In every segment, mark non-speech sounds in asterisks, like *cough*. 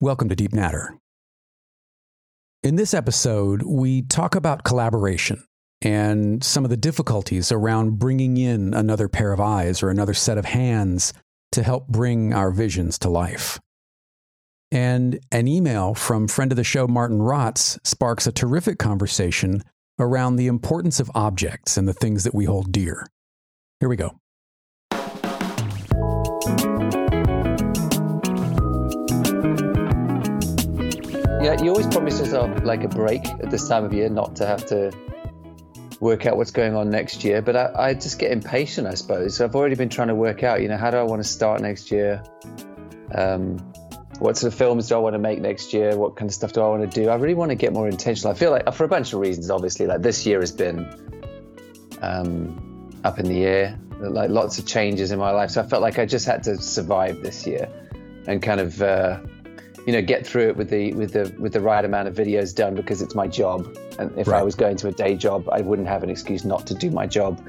Welcome to Deep Natter. In this episode, we talk about collaboration and some of the difficulties around bringing in another pair of eyes or another set of hands to help bring our visions to life. And an email from friend of the show, Martin Rotz, sparks a terrific conversation around the importance of objects and the things that we hold dear. Here we go. Yeah, you always promise yourself like a break at this time of year, not to have to work out what's going on next year. But I, I just get impatient, I suppose. So I've already been trying to work out, you know, how do I want to start next year? Um, what sort of films do I want to make next year? What kind of stuff do I want to do? I really want to get more intentional. I feel like, for a bunch of reasons, obviously, like this year has been um, up in the air, like lots of changes in my life. So I felt like I just had to survive this year and kind of. Uh, you know get through it with the with the with the right amount of videos done because it's my job. And if right. i was going to a day job i wouldn't have an excuse not to do my job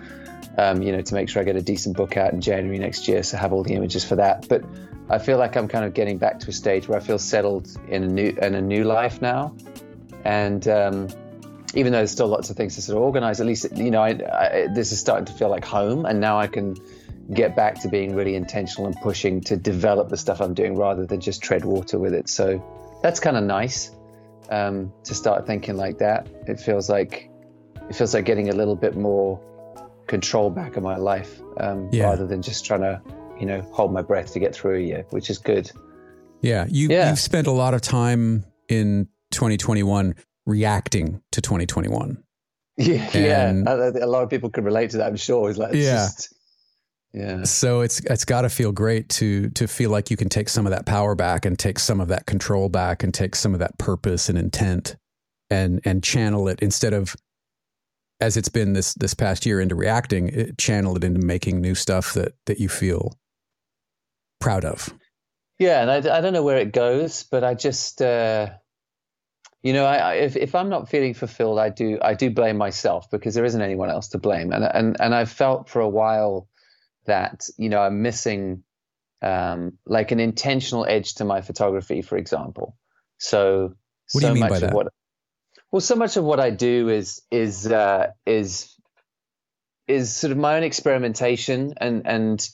um, you know to make sure i get a decent book out in january next year so have all the images for that. But i feel like i'm kind of getting back to a stage where i feel settled in a new in a new life now. And um, even though there's still lots of things to sort of organize at least you know I, I, this is starting to feel like home. And now i can get back to being really intentional and pushing to develop the stuff I'm doing rather than just tread water with it. So that's kind of nice um, to start thinking like that. It feels like it feels like getting a little bit more control back in my life um, yeah. rather than just trying to you know hold my breath to get through a year, which is good. Yeah, you yeah. you've spent a lot of time in 2021 reacting to 2021. *laughs* Yeah, and, yeah. A, lot of people could relate to that. I'm sure. It's like it's yeah. Just, yeah. So it's it's got to feel great to to feel like you can take some of that power back and take some of that control back and take some of that purpose and intent and and channel it instead of as it's been this this past year into reacting, it, channel it into making new stuff that that you feel proud of. Yeah, and I, I don't know where it goes, but I just uh, you know, I, I, if if I'm not feeling fulfilled, I do I do blame myself because there isn't anyone else to blame, and and and I felt for a while that you know I'm missing um, like an intentional edge to my photography, for example. So what do you mean by that? What, well, so much of what I do is is uh, is is sort of my own experimentation and and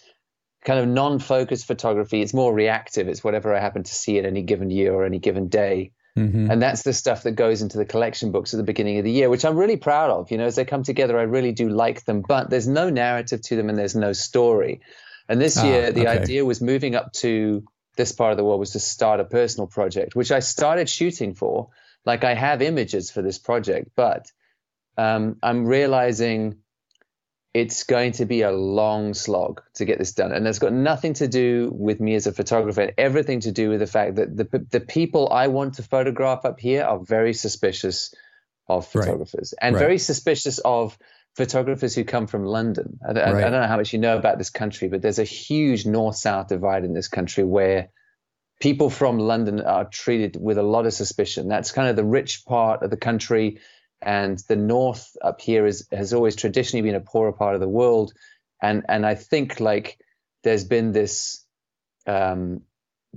kind of non-focused photography. It's more reactive. It's whatever I happen to see at any given year or any given day. Mm-hmm. And that's the stuff that goes into the collection books at the beginning of the year, which I'm really proud of. You know, as they come together, I really do like them, but there's no narrative to them and there's no story. And this ah, year, the okay. idea was moving up to this part of the world was to start a personal project, which I started shooting for. Like I have images for this project, but um, I'm realizing it's going to be a long slog to get this done. And it's got nothing to do with me as a photographer and everything to do with the fact that the, the people I want to photograph up here are very suspicious of photographers right. and right. very suspicious of photographers who come from London. I, right. I, I, don't know how much you know about this country, but there's a huge north south divide in this country where people from London are treated with a lot of suspicion. That's kind of the rich part of the country and the north up here is has always traditionally been a poorer part of the world and and i think like there's been this um,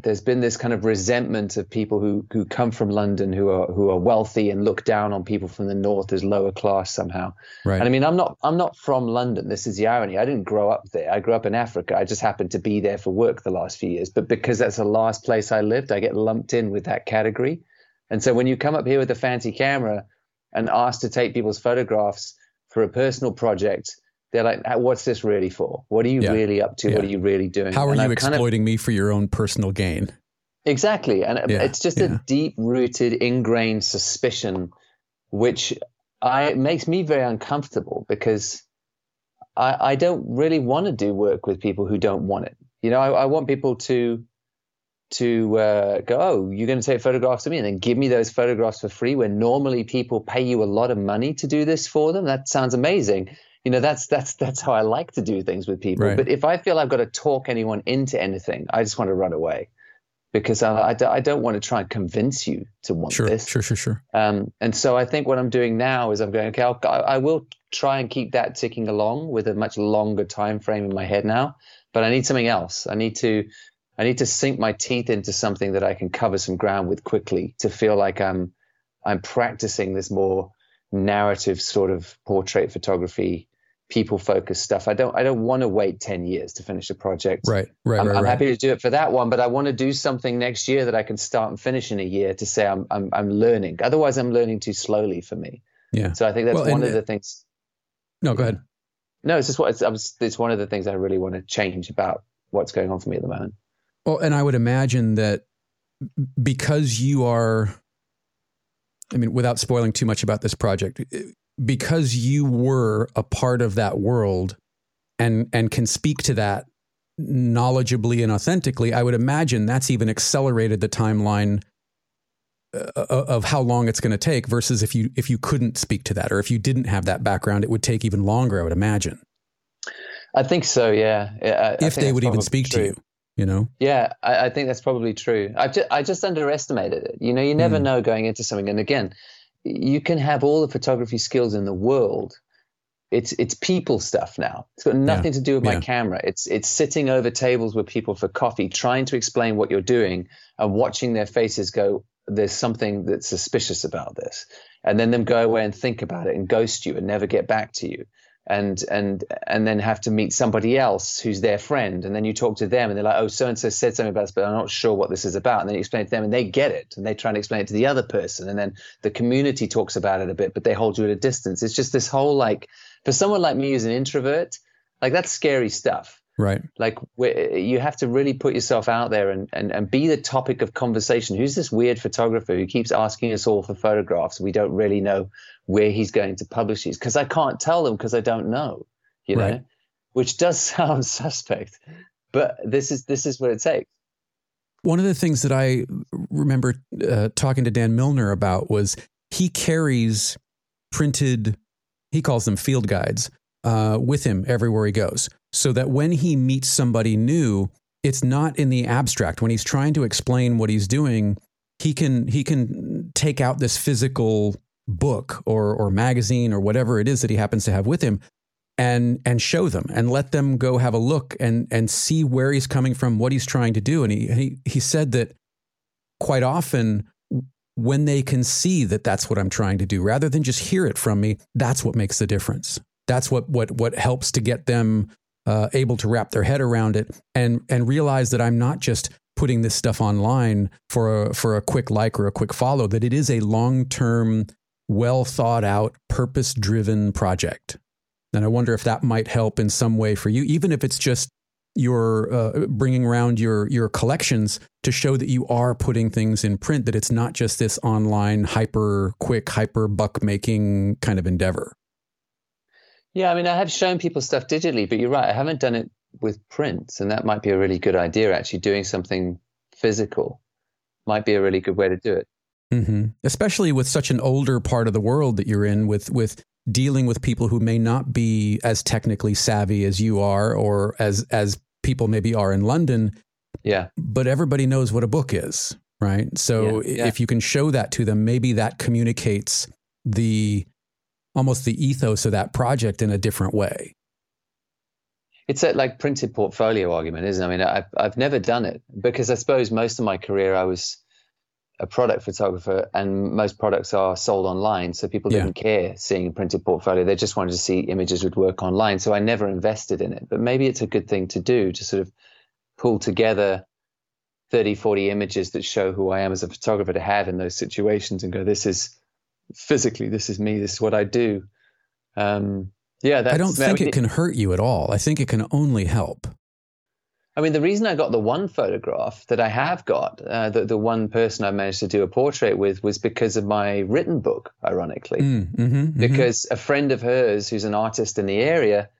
there's been this kind of resentment of people who who come from London who are who are wealthy and look down on people from the north as lower class somehow. Right. And I mean, I'm not I'm not from London. This is the irony. I didn't grow up there. I grew up in Africa. I just happened to be there for work the last few years. But because that's the last place I lived, I get lumped in with that category. And so when you come up here with a fancy camera, and asked to take people's photographs for a personal project, they're like, "What's this really for? What are you yeah. really up to? Yeah. What are you really doing? How are and you I've exploiting kind of, me for your own personal gain?" Exactly, and yeah. it's just a deep-rooted, ingrained suspicion, which I makes me very uncomfortable because I, I don't really want to do work with people who don't want it. You know, I, I want people to to uh, go, oh, you're going to take photographs of me and then give me those photographs for free when normally people pay you a lot of money to do this for them. That sounds amazing. You know, that's that's that's how I like to do things with people. Right. But if I feel I've got to talk anyone into anything, I just want to run away because I, I, I don't want to try and convince you to want sure, this. Sure, sure, sure. Um, and so I think what I'm doing now is I'm going, okay, I'll, I will try and keep that ticking along with a much longer time frame in my head now. But I need something else. I need to I need to sink my teeth into something that I can cover some ground with quickly to feel like I'm I'm practicing this more narrative sort of portrait photography, people focused stuff. I don't I don't want to wait 10 years to finish a project. Right, right, I'm, right, I'm right. happy to do it for that one, but I want to do something next year that I can start and finish in a year to say I'm I'm I'm learning. Otherwise I'm learning too slowly for me. Yeah. So I think that's Well, one and- of uh, the things No, go ahead. no, it's just what it's, it's one of the things I really want to change about what's going on for me at the moment. Well, and I would imagine that because you are, I mean, without spoiling too much about this project, because you were a part of that world and and can speak to that knowledgeably and authentically, I would imagine that's even accelerated the timeline uh, of how long it's going to take versus if you if you couldn't speak to that or if you didn't have that background, it would take even longer. I would imagine I think so. Yeah. I- I if think they would even speak to you. You know, Yeah, I, I think that's probably true. I just, I just underestimated it. You know, you never Mm. know going into something. And again, you can have all the photography skills in the world. It's it's people stuff now. It's got nothing to do with Yeah. my camera. It's it's sitting over tables with people for coffee, trying to explain what you're doing, and watching their faces go. There's something that's suspicious about this, and then them go away and think about it and ghost you and never get back to you and and and then have to meet somebody else who's their friend. And then you talk to them and they're like oh so and so said something about this but i'm not sure what this is about. And then you explain it to them and they get it. And they try and explain it to the other person. And then the community talks about it a bit but they hold you at a distance. It's just this whole like for someone like me who's an introvert like that's scary stuff. Right? like you have to really put yourself out there and, and, and be the topic of conversation. Who's this weird photographer who keeps asking us all for photographs? We don't really know where he's going to publish these because i can't tell them because i don't know you know which does *laughs* sound suspect but this is this is what it takes One of the things that I remember uh, talking to Dan Milner about was he carries printed, he calls them field guides, uh, with him everywhere he goes. So that when he meets somebody new, it's not in the abstract. When he's trying to explain what he's doing, he can he can take out this physical book or or magazine or whatever it is that he happens to have with him and and show them and let them go have a look and and see where he's coming from, what he's trying to do. And he he he said that quite often when they can see that that's what I'm trying to do, rather than just hear it from me, that's what makes the difference. That's what what what helps to get them uh, able to wrap their head around it and and realize that I'm not just putting this stuff online for a for a quick like or a quick follow. That it is a long term, well thought out, purpose driven project. And I wonder if that might help in some way for you, even if it's just you're uh, bringing around your your collections to show that you are putting things in print. That it's not just this online hyper quick, hyper buck making kind of endeavor. yeah i mean i have shown people stuff digitally but you're right i haven't done it with prints and that might be a really good idea actually doing something physical might be a really good way to do it hmm Especially with such an older part of the world that you're in, with with dealing with people who may not be as technically savvy as you are, or as as people maybe are in London. yeah But everybody knows what a book is, right? So Yeah, yeah. if you can show that to them, maybe that communicates the almost the ethos of that project in a different way. It's that like printed portfolio argument, isn't it? I mean, I've, I've never done it because I suppose most of my career I was a product photographer and most products are sold online. So people Yeah. didn't care seeing a printed portfolio. They just wanted to see images would work online. So I never invested in it. But maybe it's a good thing to do to sort of pull together 30, 40 images that show who I am as a photographer to have in those situations and go, this is physically, this is me, this is what I do. Um, yeah, that's, I don't think it can hurt you at all. I think it can only help. I mean, the reason I got the one photograph that I have got, uh, the, the one person I managed to do a portrait with, was because of my written book, ironically. Mm, mhm, mhm. Because a friend of hers, who's an artist in the area,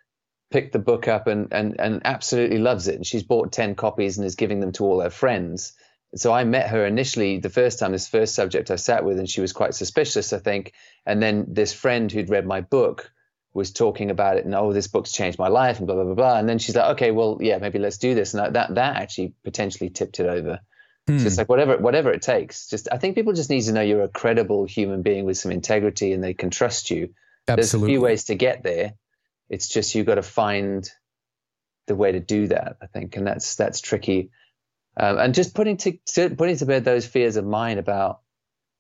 picked the book up and, and, and absolutely loves it. And she's bought 10 copies and is giving them to all her friends. So I met her initially the first time, this first subject I sat with, and she was quite suspicious, I think. And then this friend who'd read my book was talking about it and oh this book's changed my life and blah blah blah blah. And then she's like okay well yeah maybe let's do this. And that that, that actually potentially tipped it over. Hmm. so it's like whatever whatever it takes. Just i think people just need to know you're a credible human being with some integrity and they can trust you. There's a few ways to get there. It's just you've got to find the way to do that i think. And that's that's tricky. Um, and just putting to, to putting to bed those fears of mine about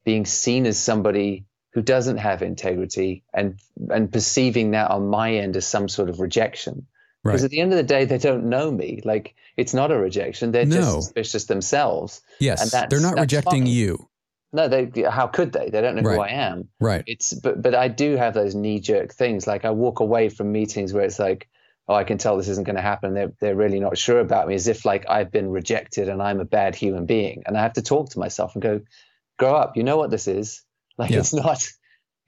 being seen as somebody who doesn't have integrity and and perceiving that on my end as some sort of rejection. Right. Because at the end of the day, they don't know me. Like it's not a rejection; they're No. just suspicious themselves. Yes, And that's- they're not rejecting fine. you. No, they. How could they? They don't know who I am. Right. It's but but I do have those knee jerk things. Like I walk away from meetings where it's like, oh, I can tell this isn't going to happen. They're they're really not sure about me, as if like I've been rejected and I'm a bad human being. And I have to talk to myself and go, grow up. You know what this is? Like Yeah. it's not,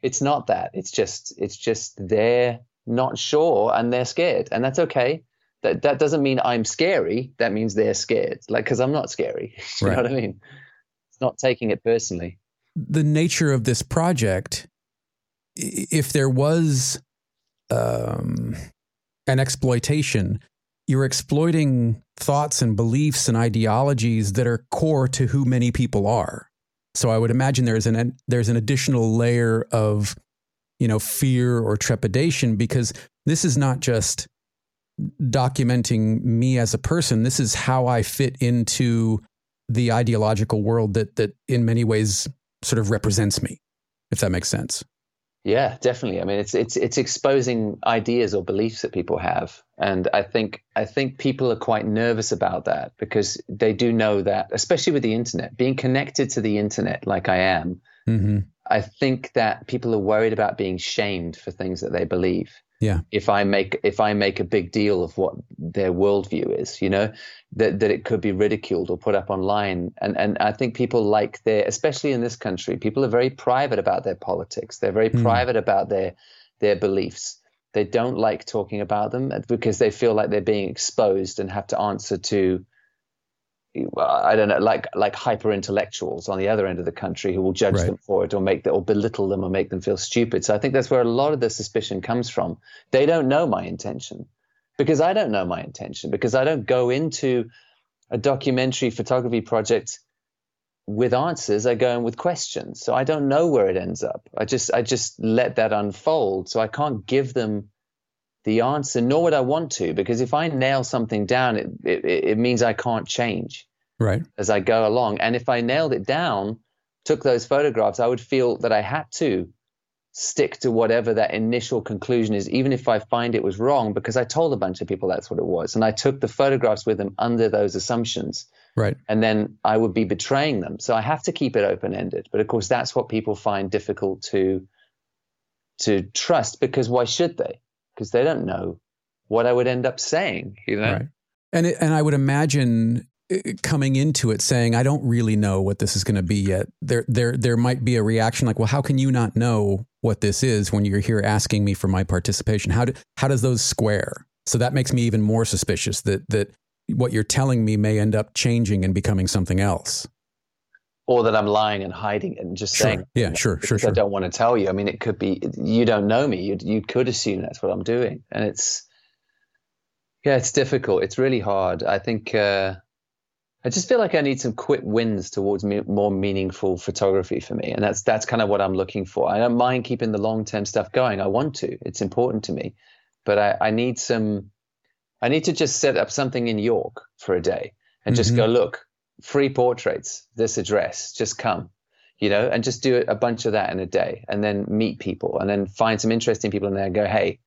it's not that. It's just it's just they're not sure and they're scared, and that's okay. That that doesn't mean I'm scary. That means they're scared. Like because I'm not scary. *laughs* you Right. know what I mean? It's not taking it personally. the nature of this project, if there was um, an exploitation, you're exploiting thoughts and beliefs and ideologies that are core to who many people are. So I would imagine there's an there's an additional layer of you know fear or trepidation because this is not just documenting me as a person. This is how I fit into the ideological world that that in many ways sort of represents me, if that makes sense. Yeah, definitely. I mean, it's it's it's exposing ideas or beliefs that people have, and I think I think people are quite nervous about that because they do know that, especially with the internet, being connected to the internet like I am. Mm-hmm. I think that people are worried about being shamed for things that they believe. Yeah. If I make if I make a big deal of what their worldview is, you know, that that it could be ridiculed or put up online. And and I think people like their especially in this country, people are very private about their politics. They're very Mm. private about their their beliefs. They don't like talking about them because they feel like they're being exposed and have to answer to I don't know, like like hyper intellectuals on the other end of the country who will judge Right. them for it or make the, or belittle them or make them feel stupid. So I think that's where a lot of the suspicion comes from. They don't know my intention because I don't know my intention because I don't go into a documentary photography project with answers. I go in with questions. So I don't know where it ends up. I just I just let that unfold. So I can't give them the answer, nor would I want to, because if I nail something down, it, it, it means I can't change Right. as I go along. And if I nailed it down, took those photographs, I would feel that I had to stick to whatever that initial conclusion is, even if I find it was wrong, because I told a bunch of people that's what it was. And I took the photographs with them under those assumptions. Right. And then I would be betraying them. So I have to keep it open ended. But of course, that's what people find difficult to to trust because why should they? Because they don't know what I would end up saying, you know? Right. And it, and I would imagine uh, coming into it saying I don't really know what this is going to be yet. There there there might be a reaction like, well, how can you not know what this is when you're here asking me for my participation? How do, how does those square? So that makes me even more suspicious that that what you're telling me may end up changing and becoming something else. Or that I'm lying and hiding and just Sure. saying, Yeah, sure, sure, sure. I don't want to tell you. I mean, it could be you don't know me. You you could assume that's what I'm doing, and it's yeah, it's difficult. It's really hard. I think uh, I just feel like I need some quick wins towards me, more meaningful photography for me, and that's that's kind of what I'm looking for. I don't mind keeping the long term stuff going. I want to. It's important to me, but I, I need some. I need to just set up something in York for a day and just Mhm. go look free portraits this address just come you know and just do a bunch of that in a day and then meet people and then find some interesting people in there and go hey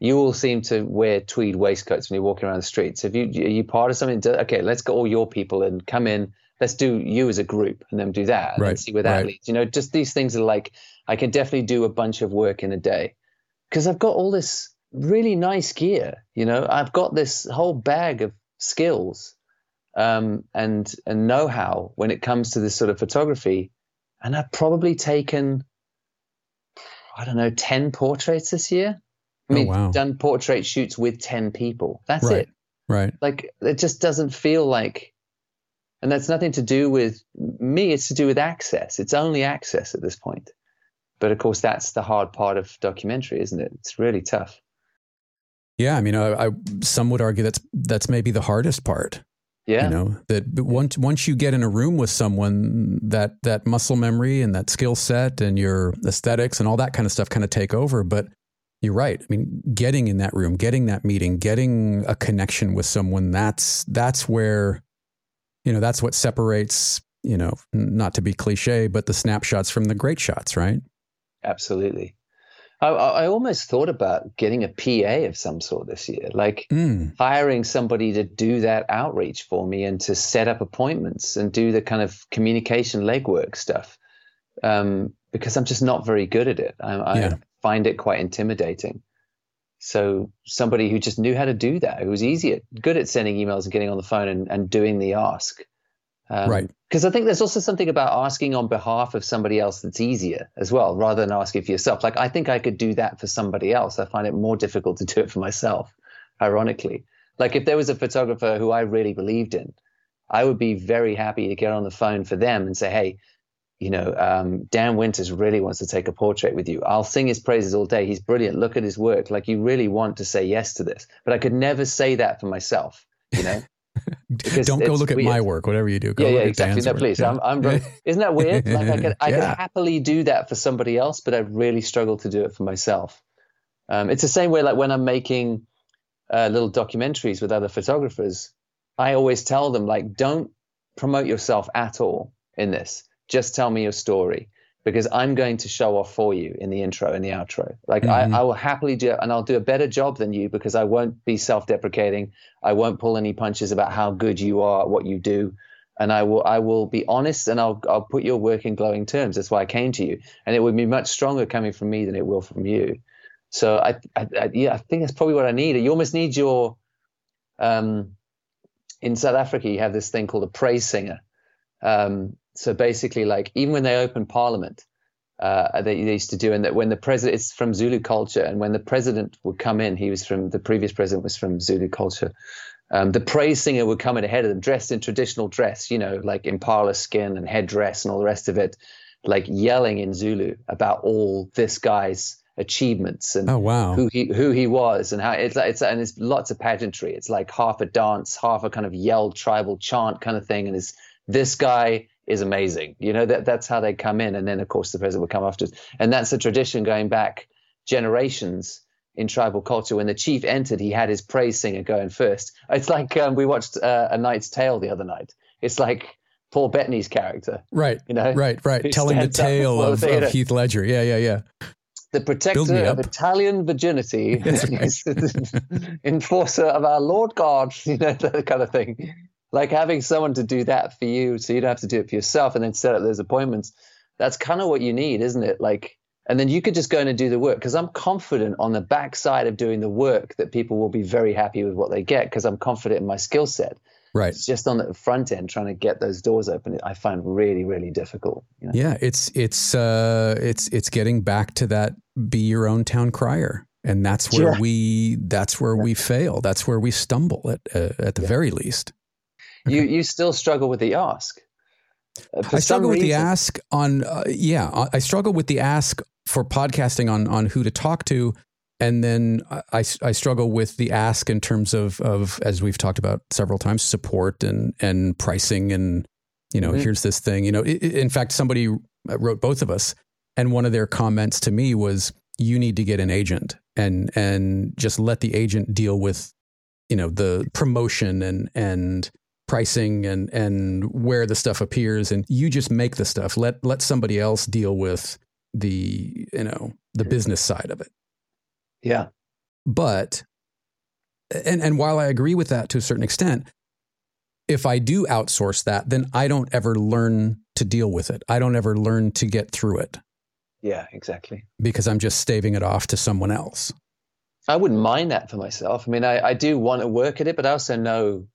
you all seem to wear tweed waistcoats when you're walking around the streets. If you are you part of something? Okay let's get all your people and come in. Let's do you as a group and then do that and Right, see where that right. leads. You know just these things are like i can definitely do a bunch of work in a day because i've got all this really nice gear you know? I've got this whole bag of skills um, and and know-how when it comes to this sort of photography. And I've probably taken, I don't know, ten portraits this year. I Oh, mean, wow. done portrait shoots with ten people. That's Right. it. Right. Like it just doesn't feel like, and that's nothing to do with me. It's to do with access. It's only access at this point. But of course, that's the hard part of documentary, isn't it? It's really tough. Yeah. I mean, I, I some would argue that's that's maybe the hardest part. Yeah. You know that once once you get in a room with someone, that that muscle memory and that skill set and your aesthetics and all that kind of stuff kind of take over. But you're right. I mean, getting in that room, getting that meeting, getting a connection with someone that's that's where You know, that's what separates, you know, not to be cliche, but the snapshots from the great shots, right? Absolutely. I, I almost thought about getting a PA of some sort this year, like mm. hiring somebody to do that outreach for me and to set up appointments and do the kind of communication legwork stuff. Um, because I'm just not very good at it. I, yeah. I find it quite intimidating. So somebody who just knew how to do that, who was easy at, good at sending emails and getting on the phone and, and doing the ask. Um, right. Because I think there's also something about asking on behalf of somebody else that's easier as well, rather than asking for yourself. Like I think I could do that for somebody else. I find it more difficult to do it for myself, ironically. Like if there was a photographer who I really believed in, I would be very happy to get on the phone for them and say, hey, you know, um, Dan Winters really wants to take a portrait with you. I'll sing his praises all day. He's brilliant. Look at his work. Like you really want to say yes to this. But I could never say that for myself, you know? Don't go look weird. at my work, whatever you do. Go yeah, yeah, exactly. No, please. Yeah. I'm, I'm *laughs* isn't that weird? Like I could, I yeah. could happily do that for somebody else, but I really struggle to do it for myself. Um, it's the same way, like when I'm making uh, little documentaries with other photographers, I always tell them, like, don't promote yourself at all in this just tell me your story because I'm going to show off for you in the intro and the outro. Like mm-hmm. I, I will happily do it and I'll do a better job than you because I won't be self-deprecating. I won't pull any punches about how good you are, what you do. And I will I will be honest and I'll I'll put your work in glowing terms. That's why I came to you. And it would be much stronger coming from me than it will from you. So I, I, I yeah, I think that's probably what I need. You almost need your um in South Africa you have this thing called a praise singer. Um, so basically, like even when they opened Parliament, uh, they, they, used to do, and that when the president, it's from Zulu culture, and when the president would come in, he was from the previous president was from Zulu culture. Um, the praise singer would come in ahead of them, dressed in traditional dress, you know, like impala skin and headdress and all the rest of it, like yelling in Zulu about all this guy's achievements and oh, wow. who he who he was and how it's it's and it's lots of pageantry. It's like half a dance, half a kind of yelled tribal chant kind of thing, and it's this guy is amazing. You know, that that's how they come in. And then, of course, the president would come after. And that's a tradition going back generations in tribal culture. When the chief entered, he had his praise singer going first. It's like um, we watched uh, A Knight's Tale the other night. It's like Paul Bettany's character. Right. You know, right, right. Telling the tale of, of Heath Ledger. Yeah, yeah, yeah. The protector of Italian virginity, *laughs* right. *laughs* enforcer of our Lord God, *laughs* you know, that kind of thing like having someone to do that for you so you don't have to do it for yourself and then set up those appointments that's kind of what you need isn't it like and then you could just go in and do the work because i'm confident on the backside of doing the work that people will be very happy with what they get because i'm confident in my skill set right it's just on the front end trying to get those doors open i find really really difficult you know? yeah it's it's uh it's it's getting back to that be your own town crier and that's where yeah. we that's where yeah. we fail that's where we stumble at uh, at the yeah. very least you you still struggle with the ask. Uh, I struggle with the ask on uh, yeah. I struggle with the ask for podcasting on on who to talk to, and then I, I struggle with the ask in terms of of as we've talked about several times support and and pricing and you know mm-hmm. here's this thing you know in fact somebody wrote both of us and one of their comments to me was you need to get an agent and and just let the agent deal with you know the promotion and and pricing and and where the stuff appears and you just make the stuff. Let let somebody else deal with the you know the business side of it. Yeah. But and and while i agree with that to a certain extent if i do outsource that then i don't ever learn to deal with it. I don't ever learn to get through it. Yeah exactly. Because i'm just staving it off to someone else. I wouldn't mind that for myself. I mean i, I do want to work at it but i also know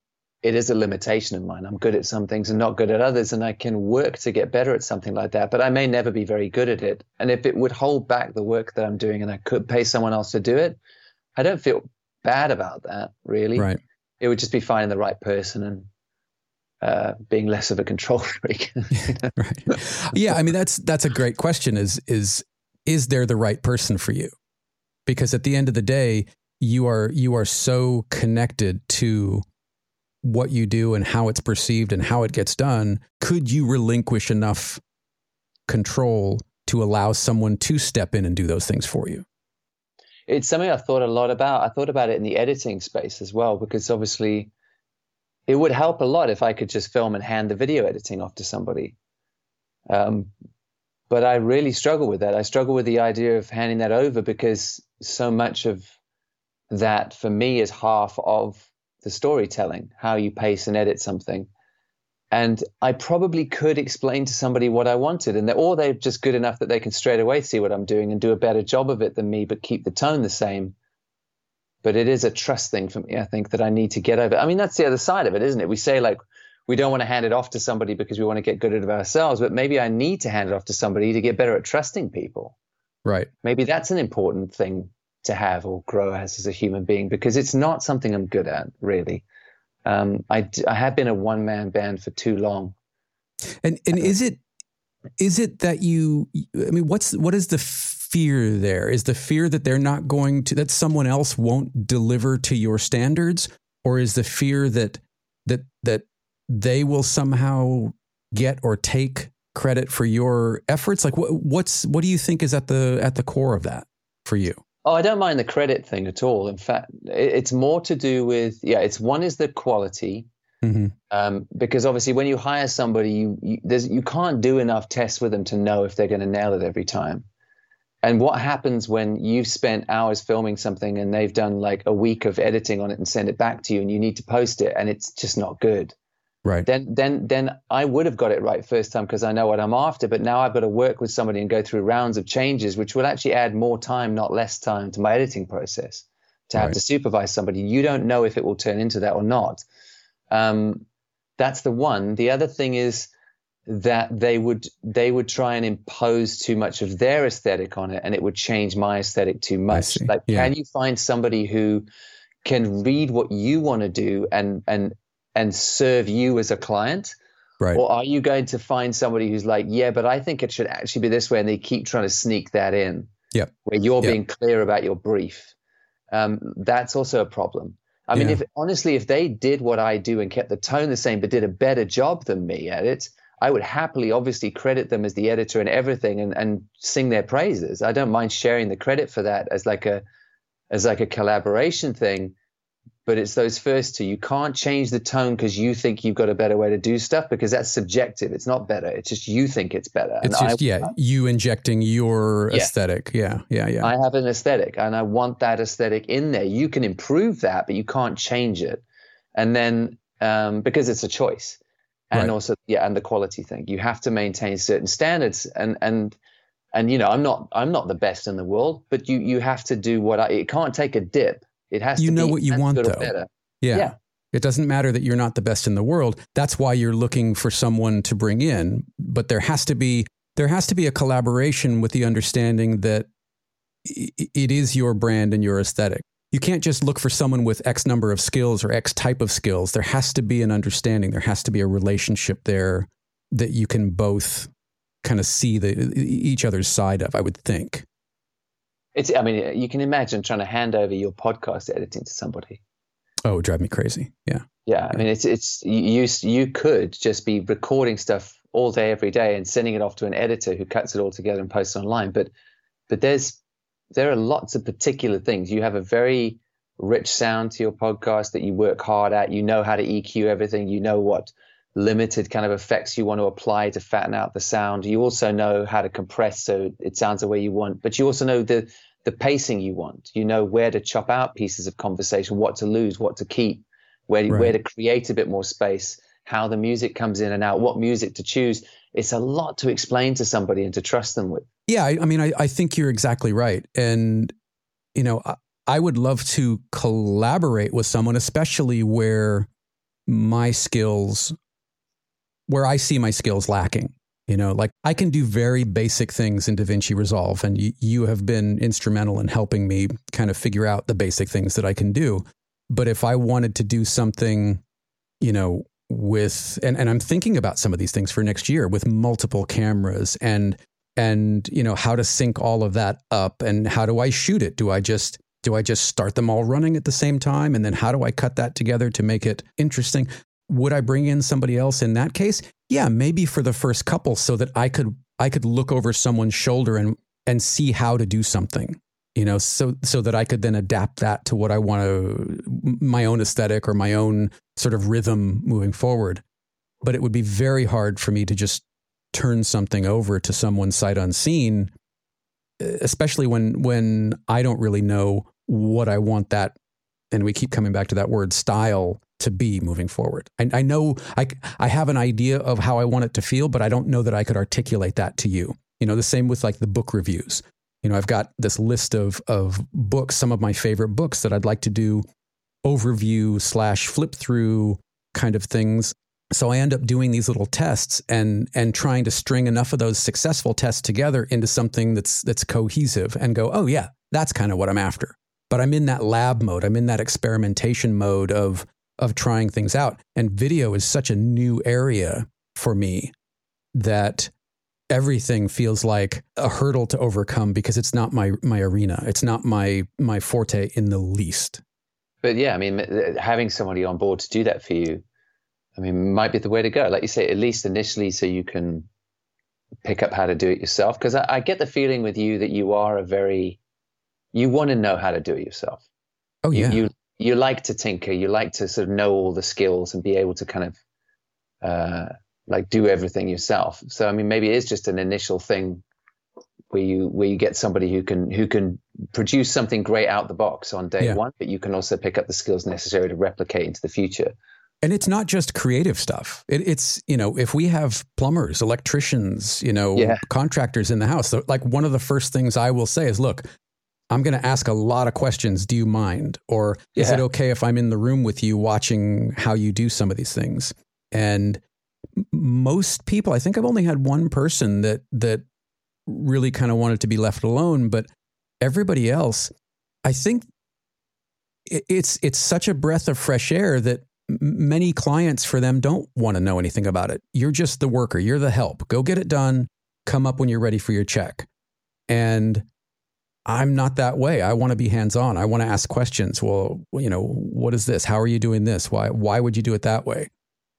it is a limitation of mine. I'm good at some things and not good at others, and I can work to get better at something like that. But I may never be very good at it. And if it would hold back the work that I'm doing, and I could pay someone else to do it, I don't feel bad about that. Really, right? It would just be finding the right person and uh, being less of a control *laughs* freak. *laughs* right. Yeah, I mean that's that's a great question. Is is is there the right person for you? Because at the end of the day, you are you are so connected to what you do and how it's perceived and how it gets done, could you relinquish enough control to allow someone to step in and do those things for you? It's something I've thought a lot about. I thought about it in the editing space as well, because obviously it would help a lot if I could just film and hand the video editing off to somebody. Um, but I really struggle with that. I struggle with the idea of handing that over because so much of that for me is half of the storytelling, how you pace and edit something. And I probably could explain to somebody what I wanted, and they're, or they're just good enough that they can straight away see what I'm doing and do a better job of it than me, but keep the tone the same but it is a trust thing for me. I think that I need to get over. I mean, that's the other side of it, isn't it? We say like we don't want to hand it off to somebody because we want to get good at it ourselves, but maybe I need to hand it off to somebody to get better at trusting people. Right. Maybe that's an important thing to have or grow as as a human being because it's not something I'm good at really. Um, I I have been a one man band for too long. And and is it is it that you? I mean, what's what is the fear there? Is the fear that they're not going to, that someone else won't deliver to your standards? Or is the fear that, that, that they will somehow get or take credit for your efforts? Like what, what's, what do you think is at the, at the core of that for you? Oh, I don't mind the credit thing at all. In fact, it's more to do with, yeah, it's one is the quality. Mm-hmm. Um, because obviously, when you hire somebody, you you, you can't do enough tests with them to know if they're going to nail it every time. And what happens when you've spent hours filming something and they've done like a week of editing on it and send it back to you and you need to post it and it's just not good. Right. Then then then I would have got it right first time because I know what I'm after, but now I've got to work with somebody and go through rounds of changes which will actually add more time, not less time to my editing process. To have right. to supervise somebody, you don't know if it will turn into that or not. Um, that's the one. The other thing is that they would they would try and impose too much of their aesthetic on it and it would change my aesthetic too much like yeah. can you find somebody who can read what you want to do and and and serve you as a client? Right. Or are you going to find somebody who's like yeah but i think it should actually be this way and they keep trying to sneak that in? Yeah. Where you're yep. being clear about your brief. Um, that's also a problem. I mean if honestly if they did what i do and kept the tone the same but did a better job than me at it I would happily, obviously, credit them as the editor and everything, and, and sing their praises. I don't mind sharing the credit for that as like a as like a collaboration thing. But it's those first two. You can't change the tone because you think you've got a better way to do stuff because that's subjective. It's not better. It's just you think it's better. It's and just I, yeah, you injecting your yeah. aesthetic. Yeah, yeah, yeah. I have an aesthetic, and I want that aesthetic in there. You can improve that, but you can't change it. And then um, because it's a choice and right. also yeah and the quality thing you have to maintain certain standards and and and you know i'm not i'm not the best in the world but you you have to do what i it can't take a dip it has to be you to know what you want though yeah. yeah it doesn't matter that you're not the best in the world that's why you're looking for someone to bring in but there has to be there has to be a collaboration with the understanding that it is your brand and your aesthetic you can't just look for someone with X number of skills or X type of skills. There has to be an understanding. There has to be a relationship there that you can both kind of see the each other's side of. I would think. It's. I mean, you can imagine trying to hand over your podcast editing to somebody. Oh, drive me crazy. Yeah. Yeah. I mean, it's it's you you could just be recording stuff all day every day and sending it off to an editor who cuts it all together and posts online. But but there's there are lots of particular things. You have a very rich sound to your podcast that you work hard at. You know how to EQ everything. You know what limited kind of effects you want to apply to fatten out the sound. You also know how to compress so it sounds the way you want, but you also know the the pacing you want. You know where to chop out pieces of conversation, what to lose, what to keep, where right. where to create a bit more space, how the music comes in and out, what music to choose. It's a lot to explain to somebody and to trust them with. Yeah, I, I mean, I, I think you're exactly right. And, you know, I, I would love to collaborate with someone, especially where my skills, where I see my skills lacking. You know, like I can do very basic things in DaVinci Resolve, and you, you have been instrumental in helping me kind of figure out the basic things that I can do. But if I wanted to do something, you know, with, and, and I'm thinking about some of these things for next year with multiple cameras and and you know how to sync all of that up and how do I shoot it? Do I just do I just start them all running at the same time and then how do I cut that together to make it interesting? Would I bring in somebody else in that case? Yeah, maybe for the first couple so that I could I could look over someone's shoulder and and see how to do something you know so so that i could then adapt that to what i want to my own aesthetic or my own sort of rhythm moving forward. But it would be very hard for me to just turn something over to someone sight unseen, especially when when I don't really know what I want that. And we keep coming back to that word style to be moving forward. I, I know I, I have an idea of how I want it to feel, but I don't know that I could articulate that to you. You know, the same with like the book reviews. You know, I've got this list of of books, some of my favorite books that I'd like to do overview slash flip through kind of things. So I end up doing these little tests and and trying to string enough of those successful tests together into something that's that's cohesive and go, oh yeah, that's kind of what I'm after. But I'm in that lab mode. I'm in that experimentation mode of of trying things out. And video is such a new area for me that everything feels like a hurdle to overcome because it's not my my arena. It's not my my forte in the least. But yeah, I mean, uh, having somebody on board to do that for you, I mean, might be the way to go. Like you say, at least initially, so you can pick up how to do it yourself. Because I, I get the feeling with you that you are a very you want to know how to do it yourself. Oh yeah. You, you you like to tinker, you like to sort of know all the skills and be able to kind of uh, like do everything yourself. So I mean, maybe it is just an initial thing where you where you get somebody who can who can produce something great out the box on day yeah. one, but you can also pick up the skills necessary to replicate into the future. And it's not just creative stuff. It, it's you know if we have plumbers, electricians, you know, yeah. contractors in the house, like one of the first things I will say is, look, I'm going to ask a lot of questions. Do you mind? Or is it okay if I'm in the room with you watching how you do some of these things? And most people, I think I've only had one person that that really kind of wanted to be left alone, but everybody else, I think it's it's such a breath of fresh air that many clients for them don't want to know anything about it. You're just the worker, you're the help. Go get it done, come up when you're ready for your check. And I'm not that way. I want to be hands on. I want to ask questions. Well, you know, what is this? How are you doing this? Why why would you do it that way?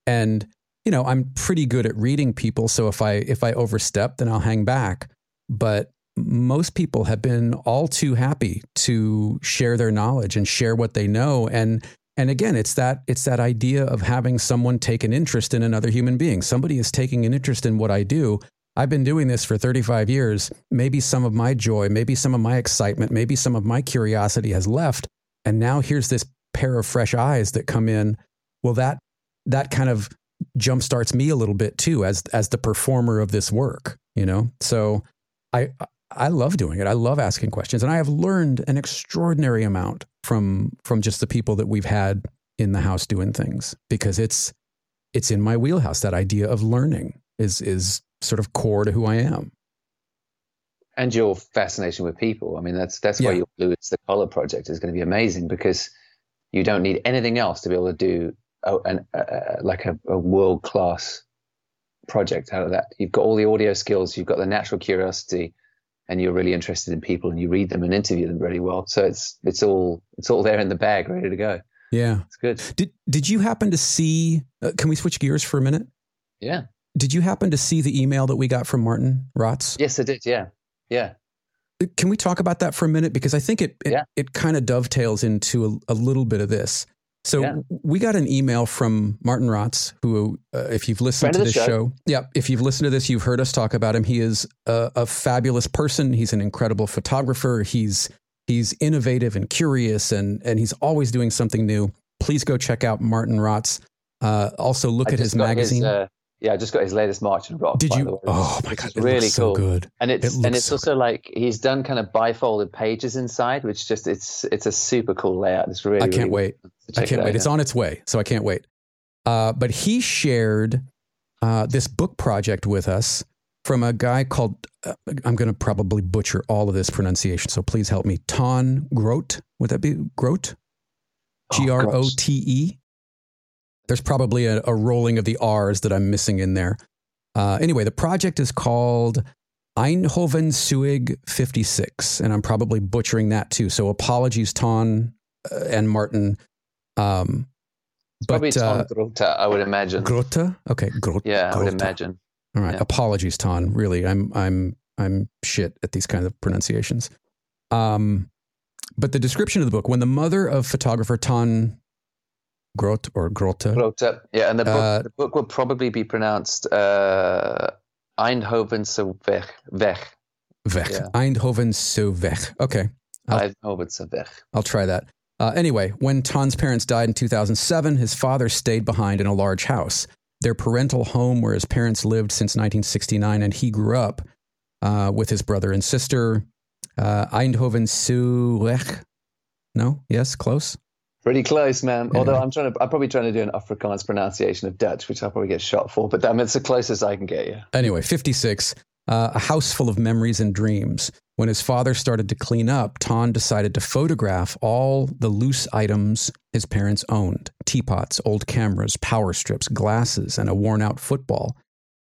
And you know, I'm pretty good at reading people, so if I if I overstep, then I'll hang back. But most people have been all too happy to share their knowledge and share what they know and and again it's that it's that idea of having someone take an interest in another human being somebody is taking an interest in what i do I've been doing this for 35 years. Maybe some of my joy, maybe some of my excitement, maybe some of my curiosity has left. And now here's this pair of fresh eyes that come in. Well, that that kind of jumpstarts me a little bit too as as the performer of this work, you know? So I I love doing it. I love asking questions. And I have learned an extraordinary amount from from just the people that we've had in the house doing things because it's it's in my wheelhouse that idea of learning is is sort of core to who I am. And your fascination with people. I mean, that's that's yeah. why your is the Color project is going to be amazing because you don't need anything else to be able to do a, an, a, like a, a world class project out of that. You've got all the audio skills, you've got the natural curiosity, and you're really interested in people, and you read them and interview them really well. So it's it's all it's all there in the bag, ready to go. Yeah, it's good. Did did you happen to see? Uh, can we switch gears for a minute? Yeah. Did you happen to see the email that we got from Martin Rotz? Yes, I did. Yeah. Yeah. Can we talk about that for a minute? Because I think it it, yeah. it kind of dovetails into a, a, little bit of this. So yeah. we got an email from Martin Rotz, who, uh, if you've listened Friend to this show. show. yeah, if you've listened to this, you've heard us talk about him. He is a, a fabulous person. He's an incredible photographer. He's he's innovative and curious, and and he's always doing something new. Please go check out Martin Rotz. Uh, also, look I at his magazine. His, uh, yeah, I just got his latest March and Rock. Did you? Oh my god, really so cool. Good. And it's it and it's so also good. like he's done kind of bifolded pages inside, which just it's it's a super cool layout. It's really. I can't really wait. I can't wait. It's on its way, so I can't wait. Uh, but he shared uh, this book project with us from a guy called uh, I'm going to probably butcher all of this pronunciation, so please help me. Ton Grote. Would that be Grote? Oh, G R O T E. There's probably a, a, rolling of the R's that I'm missing in there. Uh, anyway, the project is called Eindhoven Suig 56, and I'm probably butchering that too. So apologies, Ton uh, and Martin. Um, but, probably Ton uh, Grote, I would imagine. Grote? Okay, Grote. Yeah, I would imagine. All right, yeah. apologies, Ton. Really, I'm I'm I'm shit at these kinds of pronunciations. Um, but the description of the book: when the mother of photographer Ton Groot or Grote. Grote. Yeah, and the book, uh, the book will probably be pronounced uh, Eindhovense Weg. Weg. Weg. Yeah. Eindhovense Weg. Okay. I'll, Eindhovense Weg. I'll try that. Uh, anyway, when Ton's parents died in 2007, his father stayed behind in a large house. Their parental home, where his parents lived since 1969, and he grew up uh, with his brother and sister. Uh, Eindhoven No? Yes? Close? Pretty close, man. Yeah. Although I'm trying to, I'm probably trying to do an Afrikaans pronunciation of Dutch, which I'll probably get shot for. But damn, it's the closest I can get you. Anyway, 56, uh, a house full of memories and dreams. When his father started to clean up, Ton decided to photograph all the loose items his parents owned: teapots, old cameras, power strips, glasses, and a worn-out football.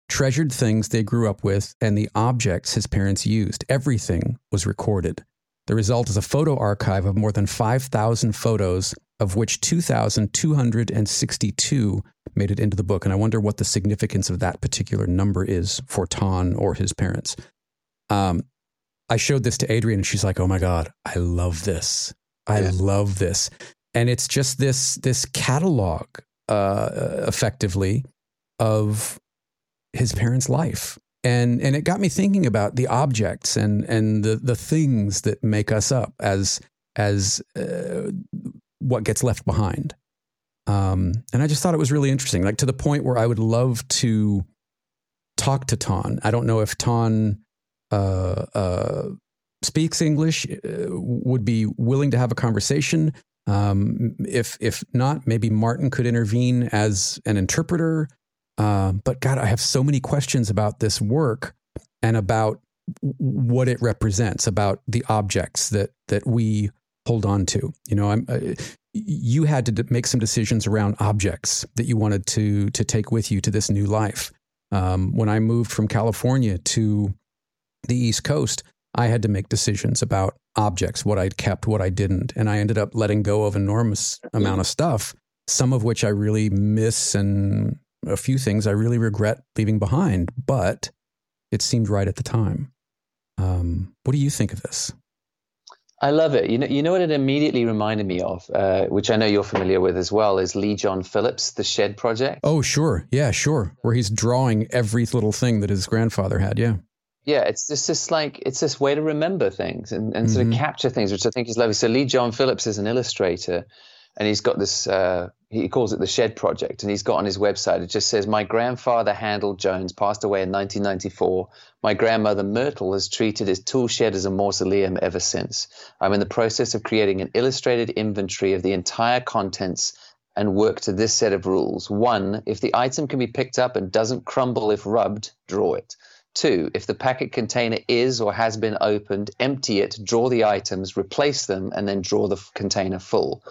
Treasured things they grew up with and the objects his parents used. Everything was recorded. The result is a photo archive of more than 5,000 photos, of which 2,262 made it into the book. And I wonder what the significance of that particular number is for Ton or his parents. Um, I showed this to Adrienne, and she's like, "Oh my god, I love this! I yeah. love this!" And it's just this this catalog, uh, effectively, of his parents' life and and it got me thinking about the objects and and the the things that make us up as as uh, what gets left behind. Um, and I just thought it was really interesting, like to the point where I would love to talk to Ton. I don't know if Ton uh, uh, speaks English, uh, would be willing to have a conversation. Um, if if not, maybe Martin could intervene as an interpreter. Uh, but God, I have so many questions about this work and about what it represents, about the objects that that we hold on to. You know, I'm. Uh, you had to make some decisions around objects that you wanted to to take with you to this new life. Um, when I moved from California to the East Coast, I had to make decisions about objects, what I'd kept, what I didn't, and I ended up letting go of enormous amount of stuff. Some of which I really miss and a few things I really regret leaving behind, but it seemed right at the time. Um, what do you think of this? I love it. You know, you know what it immediately reminded me of, uh, which I know you're familiar with as well, is Lee John Phillips, the Shed Project. Oh, sure, yeah, sure, where he's drawing every little thing that his grandfather had. Yeah, yeah. It's just this like it's this way to remember things and, and mm-hmm. sort of mm-hmm. capture things, which I think is lovely. So Lee John Phillips is an illustrator, and he's got this uh, he calls it the shed project and he's got on his website it just says my grandfather handel jones passed away in 1994 my grandmother myrtle has treated his tool shed as a mausoleum ever since. I'm in the process of creating an illustrated inventory of the entire contents and work to this set of rules. One if the item can be picked up and doesn't crumble if rubbed draw it. Two, if the packet container is or has been opened, empty it, draw the items, replace them, and then draw the container full.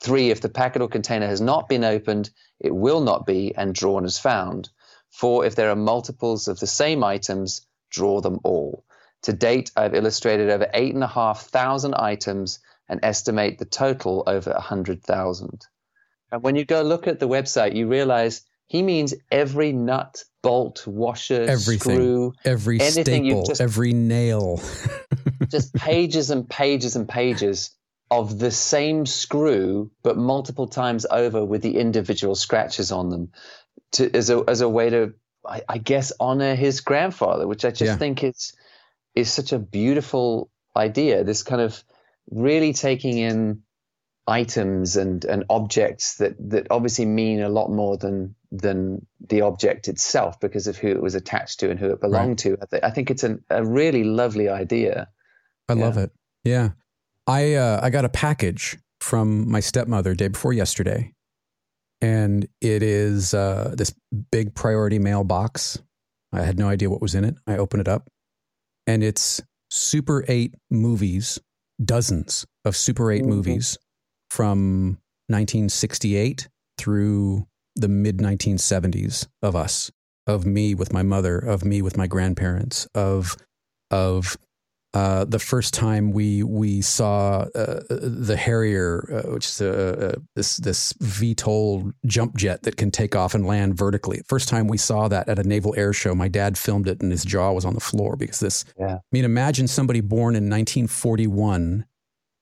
Three, if the packet or container has not been opened, it will not be and drawn as found. Four, if there are multiples of the same items, draw them all. To date, I've illustrated over 8,500 items and estimate the total over 100,000. And when you go look at the website, you realize he means every nut, bolt, washer, Everything. screw, every staple, just, every nail. *laughs* just pages and pages and pages of the same screw, but multiple times over with the individual scratches on them, to, as a as a way to, I, I guess, honor his grandfather, which I just yeah. think is is such a beautiful idea. This kind of really taking in items and and objects that that obviously mean a lot more than than the object itself because of who it was attached to and who it belonged right. to. I, th- I, think it's an, a really lovely idea. I yeah. love it. Yeah. I uh, I got a package from my stepmother day before yesterday, and it is uh, this big priority mail box. I had no idea what was in it. I open it up, and it's Super Eight movies, dozens of Super 8 mm-hmm. movies from 1968 through the mid 1970s of us, of me with my mother, of me with my grandparents, of of uh, the first time we we saw uh, the Harrier, uh, which is a, a, this this VTOL jump jet that can take off and land vertically. First time we saw that at a naval air show, my dad filmed it, and his jaw was on the floor because this. Yeah. I mean, imagine somebody born in 1941,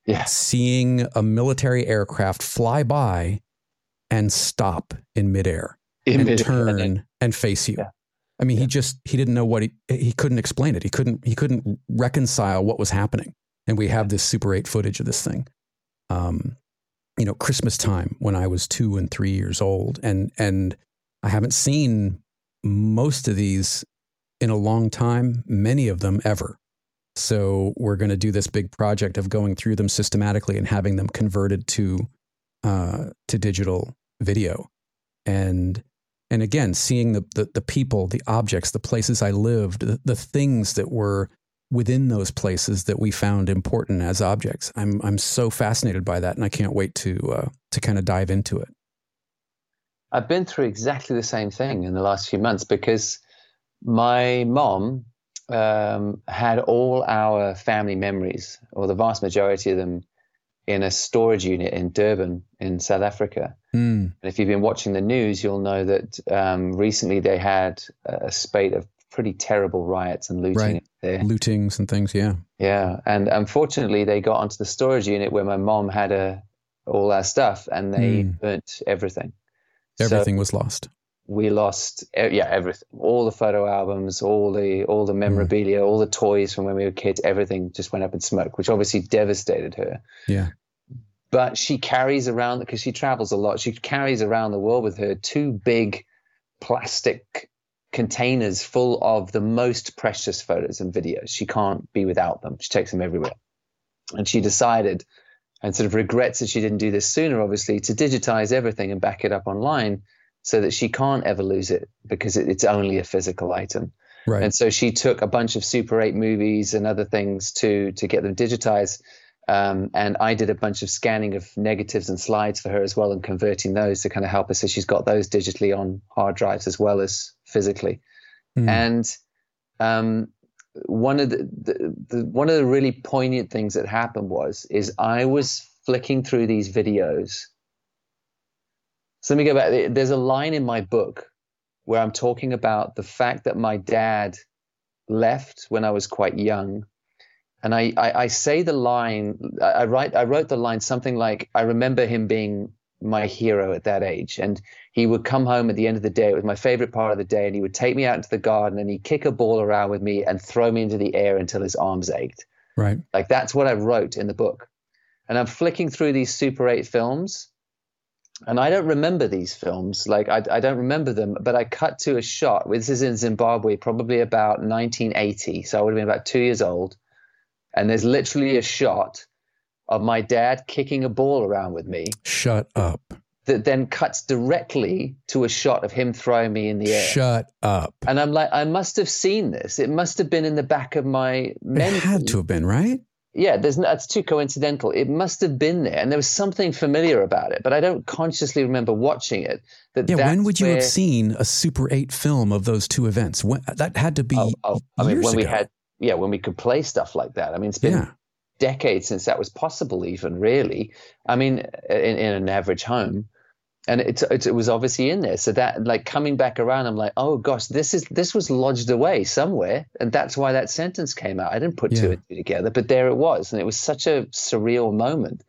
yeah. seeing a military aircraft fly by and stop in midair In and mid- turn and and, face you. Yeah. I mean, Yeah. he just he didn't know what he he couldn't explain it. He couldn't he couldn't reconcile what was happening. And we have this Super 8 footage of this thing. Um, you know, Christmas time when I was two and three years old, and and I haven't seen most of these in a long time, many of them ever. So we're going to do this big project of going through them systematically and having them converted to uh, to digital video, and and again seeing the, the the people, the objects, the places I lived, the, the things that were within those places that we found important as objects. I'm I'm so fascinated by that, and I can't wait to uh, to kind of dive into it. I've been through exactly the same thing in the last few months because my mom um, had all our family memories, or the vast majority of them, in a storage unit in Durban, in South Africa. Mm, And if you've been watching the news, you'll know that um, recently they had a spate of pretty terrible riots and looting Right. there. lootings and things, yeah. Yeah, and unfortunately, they got onto the storage unit where my mom had a, all our stuff, and they Hmm. burnt everything. So Everything was lost. We lost, yeah, everything. All the photo albums, all the all the hmm. memorabilia, all the toys from when we were kids. Everything just went up in smoke, which obviously devastated her. Yeah. But she carries around because she travels a lot. She carries around the world with her two big plastic containers full of the most precious photos and videos. She can't be without them. She takes them everywhere. And she decided, and sort of regrets that she didn't do this sooner, obviously, to digitize everything and back it up online so that she can't ever lose it because it, it's only a physical item. Right. And so she took a bunch of Super 8 movies and other things to to get them digitized. Um, and I did a bunch of scanning of negatives and slides for her as well and converting those to kind of help her. So she's got those digitally on hard drives as well as physically. Mm. And um, one of the, the, the one of the really poignant things that happened was is I was flicking through these videos. So let me go back. There's a line in my book where I'm talking about the fact that my dad left when I was quite young. And I, I, I say the line, I, I write, I wrote the line something like, I remember him being my hero at that age. And he would come home at the end of the day. It was my favorite part of the day. And he would take me out into the garden and he'd kick a ball around with me and throw me into the air until his arms ached. right. Like that's what I wrote in the book. And I'm flicking through these Super 8 films. And I don't remember these films. Like I, I don't remember them, but I cut to a shot. This is in Zimbabwe, probably about 1980. So I would have been about two years old. And there's literally a shot of my dad kicking a ball around with me Shut up. that then cuts directly to a shot of him throwing me in the air. Shut up. And I'm like, I must have seen this. It must have been in the back of my memory. It had to have been, right? Yeah, there's no, it's too coincidental. It must have been there, and there was something familiar about it, but I don't consciously remember watching it. That Yeah, when would you have seen a Super 8 film of those two events? When, that had to be Oh, oh, I mean, when we ago. had, yeah, when we could play stuff like that. I mean, it's been Yeah. decades since that was possible, even really. I mean, in, in an average home, and it's, it's it was obviously in there. So that like coming back around, I'm like, oh gosh, this is this was lodged away somewhere, and that's why that sentence came out. I didn't put two and two together, but there it was, and it was such a surreal moment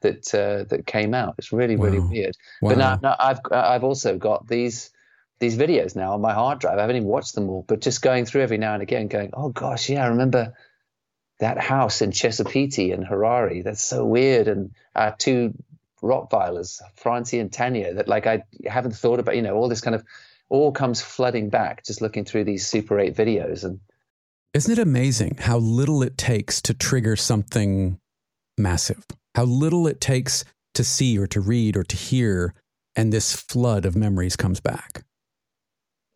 that uh, that came out. It's really really weird. Wow. But now, now I've I've also got these these videos now on my hard drive. I haven't even watched them all, but just going through every now and again, going, oh gosh, yeah, I remember that house in Chisipite and Harare. That's so weird. And our two Rottweilers, Francie and Tanya, that like I haven't thought about. You know, all this kind of all comes flooding back just looking through these Super 8 videos and. Isn't it amazing how little it takes to trigger something massive? How little it takes to see or to read or to hear, and this flood of memories comes back.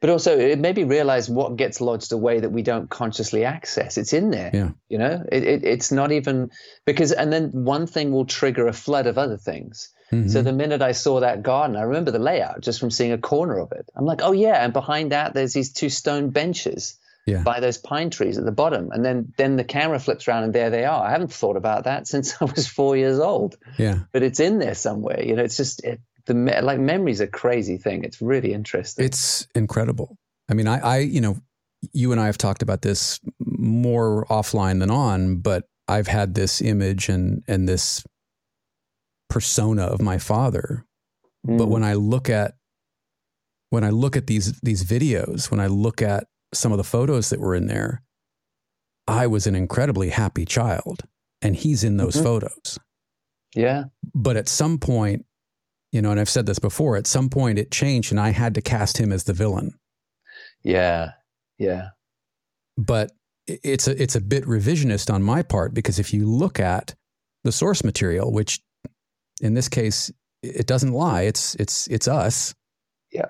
But also it made me realize what gets lodged away that we don't consciously access. It's in there. Yeah. You know, it, it, it's not even because, and then one thing will trigger a flood of other things. So Mhm. the minute I saw that garden, I remember the layout just from seeing a corner of it. I'm like, oh yeah, and behind that there's these two stone benches Yeah. by those pine trees at the bottom, and then then the camera flips around and there they are. I haven't thought about that since *laughs* I was four years old, yeah. but it's in there somewhere. You know, it's just it, the like memory's a crazy thing. It's really interesting. It's incredible. I mean, I, I, you know, you and I have talked about this more offline than on, but I've had this image and and this persona of my father But Mm. when I look at when I look at these these videos, when I look at some of the photos that were in there, I was an incredibly happy child, and he's in those Mhm. photos. yeah, But at some point, you know, and I've said this before, at some point it changed, and I had to cast him as the villain. yeah, yeah, But it's a it's a bit revisionist on my part because if you look at the source material, which in this case it doesn't lie, it's it's it's us. Yeah.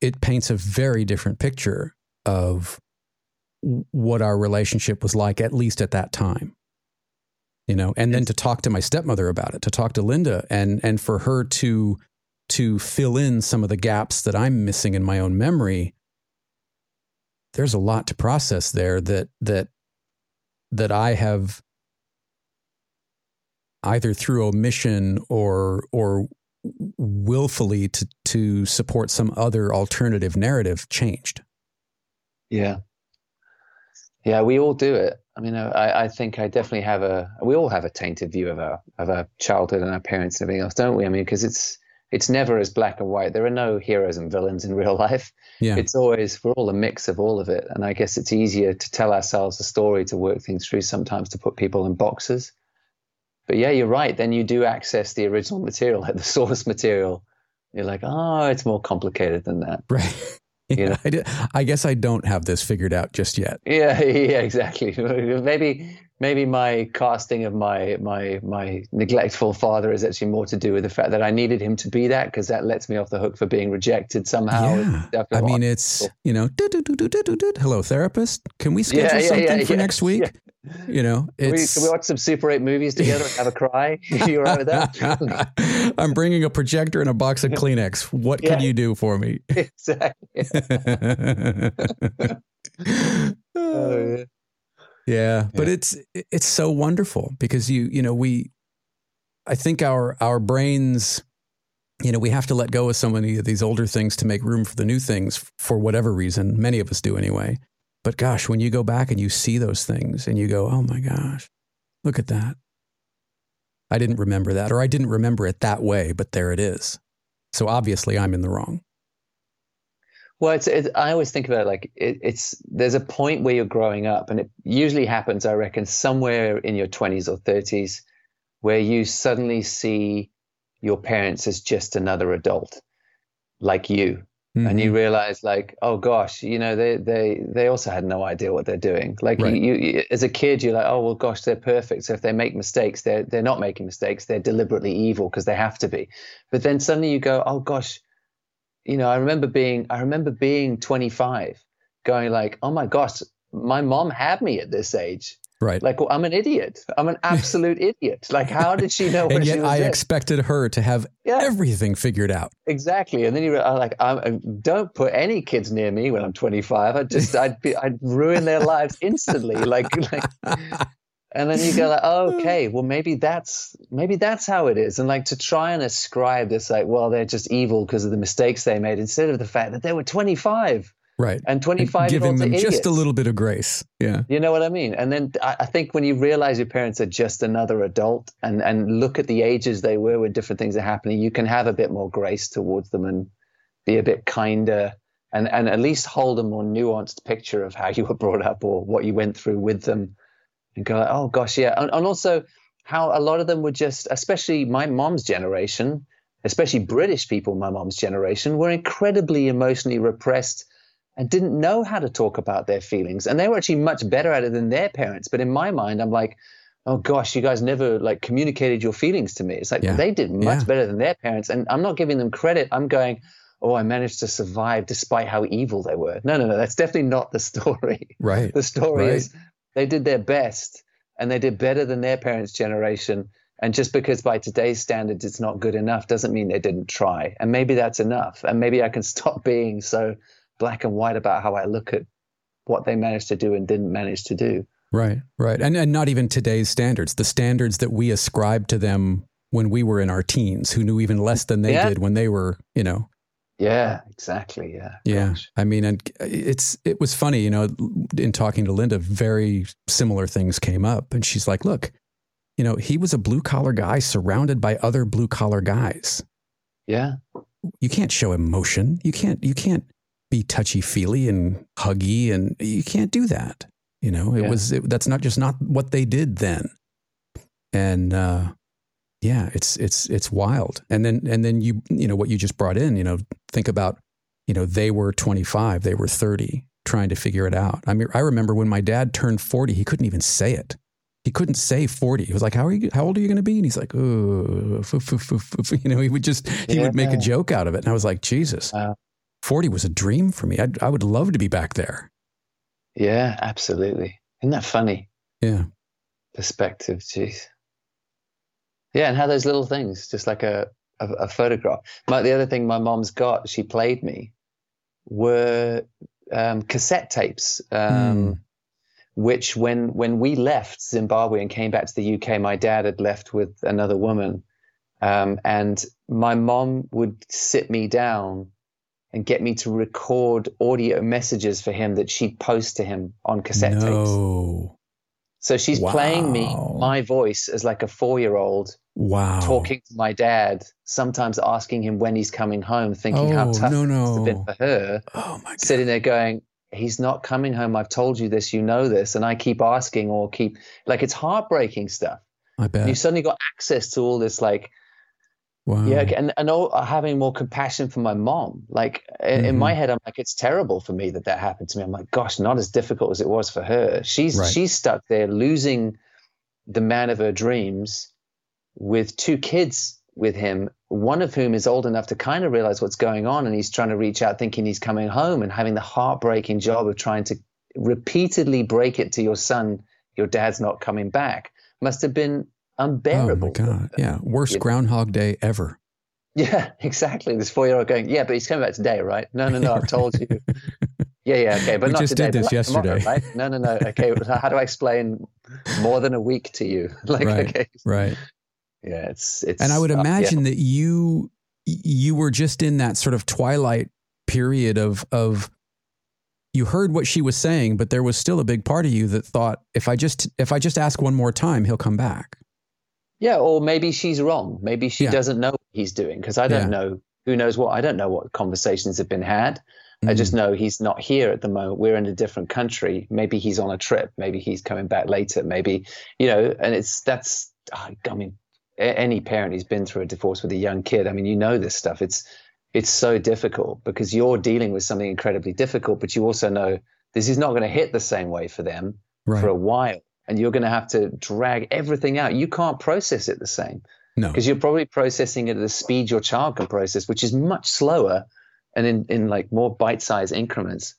it paints a very different picture of what our relationship was like, at least at that time. You know, and then to talk to my stepmother about it, to talk to Linda, and and for her to to fill in some of the gaps that I'm missing in my own memory. There's a lot to process there that that that I have either through omission or or willfully to to support some other alternative narrative changed. yeah, yeah. We all do it. I mean, uh, I, I think I definitely have a. We all have a tainted view of our of our childhood and our parents and everything else, don't we? I mean, because it's it's never as black and white. There are no heroes and villains in *laughs* real life. Yeah. It's always we're all a mix of all of it, and I guess it's easier to tell ourselves a story to work things through sometimes to put people in boxes. But yeah, you're right. Then you do access the original *laughs* material, like the source material. You're like, oh, it's more complicated than that. right. *laughs* *laughs* You Yeah, know? I, guess I don't have this figured out just yet. Yeah, *laughs* yeah, exactly. *laughs* maybe maybe my casting of my my my neglectful father is actually more to do with the fact that I needed him to be that because that lets me off the hook for being rejected somehow. yeah. I mean, it's, you know, "Doot, doot, doot, doot, doot, doot. hello, therapist. Can we schedule Yeah, yeah, something yeah, for next week? *laughs* You know, Can we, can we watch some Super 8 movies *laughs* together and have a cry? *laughs* you all right with that? I'm bringing a projector and a box of Kleenex. What can you do for me? exactly. Oh, yeah. But Yeah. it's it's so wonderful because you you know we I think our our brains you know we have to let go of so many of these older things to make room for the new things for whatever reason many of us do anyway but gosh when you go back and you see those things and you go oh my gosh look at that I didn't remember that or I didn't remember it that way but there it is so obviously I'm in the wrong Well, it's, it, I always think about it like it, it's there's a point where you're growing up, and it usually happens, I reckon, somewhere in your 20s or 30s, where you suddenly see your parents as just another adult, like you, and you mm-hmm. realize, like, oh gosh, you know, they they they also had no idea what they're doing. Like Right. you, you, as a kid, you're like, oh well, gosh, they're perfect. So if they make mistakes, they're they're not making mistakes. They're deliberately evil because they have to be. But then suddenly you go, oh gosh you know, I remember being, I remember being 25, going like, oh my gosh, my mom had me at this age. right Like, well, I'm an idiot. I'm an absolute *laughs* idiot. Like, how did she know? when and she yet was I this? expected her to have Yeah. everything figured out exactly. And then you are like, I'm, uh, don't put any kids near me when I'm 25. I just, I'd be, I'd ruin their lives instantly. Like, like, *laughs* and then you go like, oh, *laughs* okay, well, maybe that's, maybe that's how it is. And like to try and ascribe this, like, well, they're just evil because of the mistakes they made, instead of the fact that they were 25 right. and 25 year giving them just a little bit of grace. Yeah. You know what I mean? And then I, I think when you realize your parents are just another adult and, and look at the ages they were when different things are happening, you can have a bit more grace towards them and be a bit kinder and, and at least hold a more nuanced picture of how *laughs* you were brought up or what you went through with them and go, like, oh gosh, yeah. And, and also how a lot of them were just, especially my mom's generation, especially British people, my mom's generation, were incredibly emotionally repressed and didn't know how to talk about their feelings. And they were actually much better at it than their parents. But in my mind, I'm like, oh gosh, you guys never like communicated your feelings to me. It's like Yeah. they did much Yeah. better than their parents. And I'm not giving them credit. I'm going, oh, I managed to survive despite how evil they were. No, no, no, that's definitely not the *laughs* story. right The story Right. is they did their best and they did better than their parents' generation. And just because by today's standards it's not good enough doesn't mean they didn't try. And maybe that's enough. And maybe I can *laughs* stop being so black and white about how I look at what they managed to do and didn't manage to do. Right, right. And and not even today's standards, the standards that we ascribed to them when we were in our teens, who knew even less than they Yeah. did when they were, you know. Yeah, exactly. Yeah. Yeah. Gosh. I mean, and it's it was funny, you know, in talking to Linda, very similar things came up and she's like, "Look, you know, he was a blue collar guy surrounded by other blue collar guys. Yeah. you can't show emotion. You can't you can't be touchy feely and huggy, and you can't do that. You know, it Yeah. was it, that's not just not what they did then. And uh, yeah, it's it's it's wild. And then and then you you know what you just brought in. You know, think about you know they were 25, they were 30, trying to figure it out. I mean, I remember when my dad turned 40, he couldn't even say it. He couldn't say 40. He was like, "How are you? How old are you going to be?" And he's like, "Oh, f- f- f- f- f-" you know." He would just he would make a joke out of it, and I was like, "Jesus, Wow. 40 was a dream for me. I'd, I would love to be back there." Yeah, absolutely. Isn't that funny? Yeah, Perspective, jeez. Yeah, and how those little things, just like a a, a photograph. My, the other thing my mom's got, she played me, were um, cassette tapes. Um, Hmm. Which, when when we left Zimbabwe and came back to the UK, my dad had left with another woman, um, and my mom would sit me down and get me to record audio messages for him that she'd post to him on cassette tapes. No, So she's playing me my voice as like a four year old wow, talking to my dad, sometimes asking him when he's coming home, thinking how Oh, tough no, it's been for her, Oh my god, sitting there going, He's not coming home. I've told you this, you know this. And I keep asking or keep like it's heartbreaking stuff. I bet. You suddenly got access to all this like wow. yeah, and and all, having more compassion for my mom. Like in, in Mm-hmm. my head, I'm like, it's terrible for me that that happened to me. I'm like, gosh, not as difficult as it was for her. She's Right. she's stuck there losing the man of her dreams with two kids with him, one of whom is old enough to kind of realize what's going on, and he's trying to reach out, thinking he's coming home, and having the heartbreaking job of trying to repeatedly break it to your son, your dad's not coming back. Must have been Oh my god, yeah, worst You know. Groundhog Day ever. Yeah, *laughs* exactly. This four-year-old going, yeah, but he's coming back today, right? No, no, no. I've told you. *laughs* Yeah, yeah, okay, but We not just today. did this like tomorrow, yesterday. right? No, no, no. Okay, how do I explain more than a week to you? *laughs* Like, Right. okay, Right. yeah, it's it's. And I would uh, yeah. imagine that you you were just in that sort of twilight period of of you heard what she was saying, but there was still a big part of you that thought if I just if I just ask one more time, he'll come back. Yeah, or maybe she's wrong. Maybe she Yeah. doesn't know what he's doing because I don't Yeah. know. Who knows what? I don't know what conversations have been had. I Mm. just know he's not here at the moment. We're in a different country. Maybe he's on a trip. Maybe he's coming back later. Maybe, you know, and it's that's, I mean, any parent who's been through a divorce with a young kid, I mean, you know this stuff. It's, it's so difficult because you're dealing with something incredibly difficult, but you also know this is not going to hit the same way for them right. for a while. And you're going to have to drag everything out. You can't process it the same no. because you're probably processing it at the speed your child can process, which is much slower and in, in like more bite-sized increments.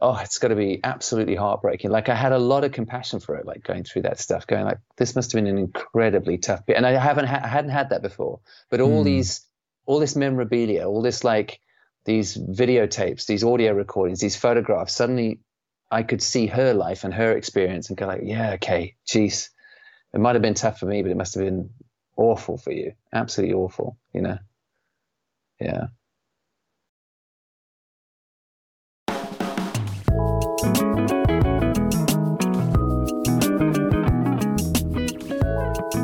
Oh, it's got to be absolutely heartbreaking. Like I had a lot of compassion for it, like going through that stuff, going like, this must have been an incredibly tough bit. And I haven't, ha- I hadn't had that before, but all Hmm. these, all this memorabilia, all this like these videotapes, these audio recordings, these photographs, suddenly I could see her life and her experience and go like, yeah, okay, geez, it might have been tough for me, but it must have been awful for you. Absolutely awful, you know? Yeah.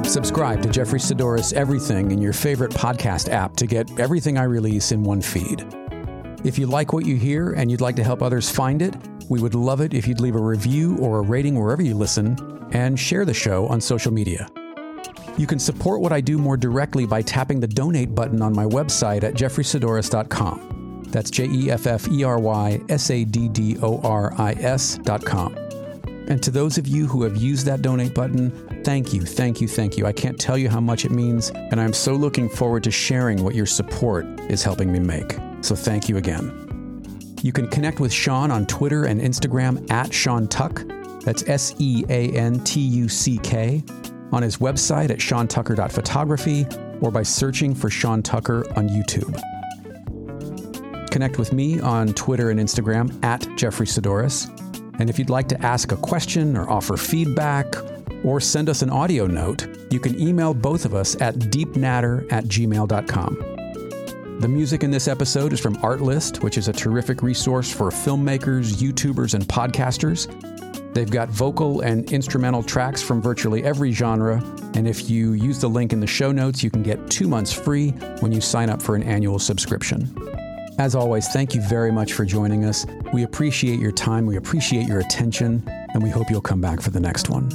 Subscribe to Jeffery Saddoris Everything in your favorite podcast app to get everything I release in one feed. If you like what you hear and you'd like to help others find it, we would love it if you'd leave a review or a rating wherever you listen and share the show on social media. You can support what I do more directly by tapping the donate button on my website at jefferysaddoris.com. That's J E F F E R Y S A D D O R I S.com. And to those of you who have used that donate button, thank you, thank you, thank you. I can't tell you how much it means, and I'm so looking forward to sharing what your support is helping me make. So thank you again. You can connect with Sean on Twitter and Instagram at Sean Tuck. That's S E A N T U C K. On his website at seantucker.photography or by searching for Sean Tucker on YouTube. Connect with me on Twitter and Instagram at Jeffery Saddoris. And if you'd like to ask a question or offer feedback or send us an audio note, you can email both of us at deepnatter at gmail.com. The music in this episode is from Artlist, which is a terrific resource for filmmakers, YouTubers, and podcasters. They've got vocal and instrumental tracks from virtually every genre, and if you use the link in the show notes, you can get two months free when you sign up for an annual subscription. As always, thank you very much for joining us. We appreciate your time, we appreciate your attention, and we hope you'll come back for the next one.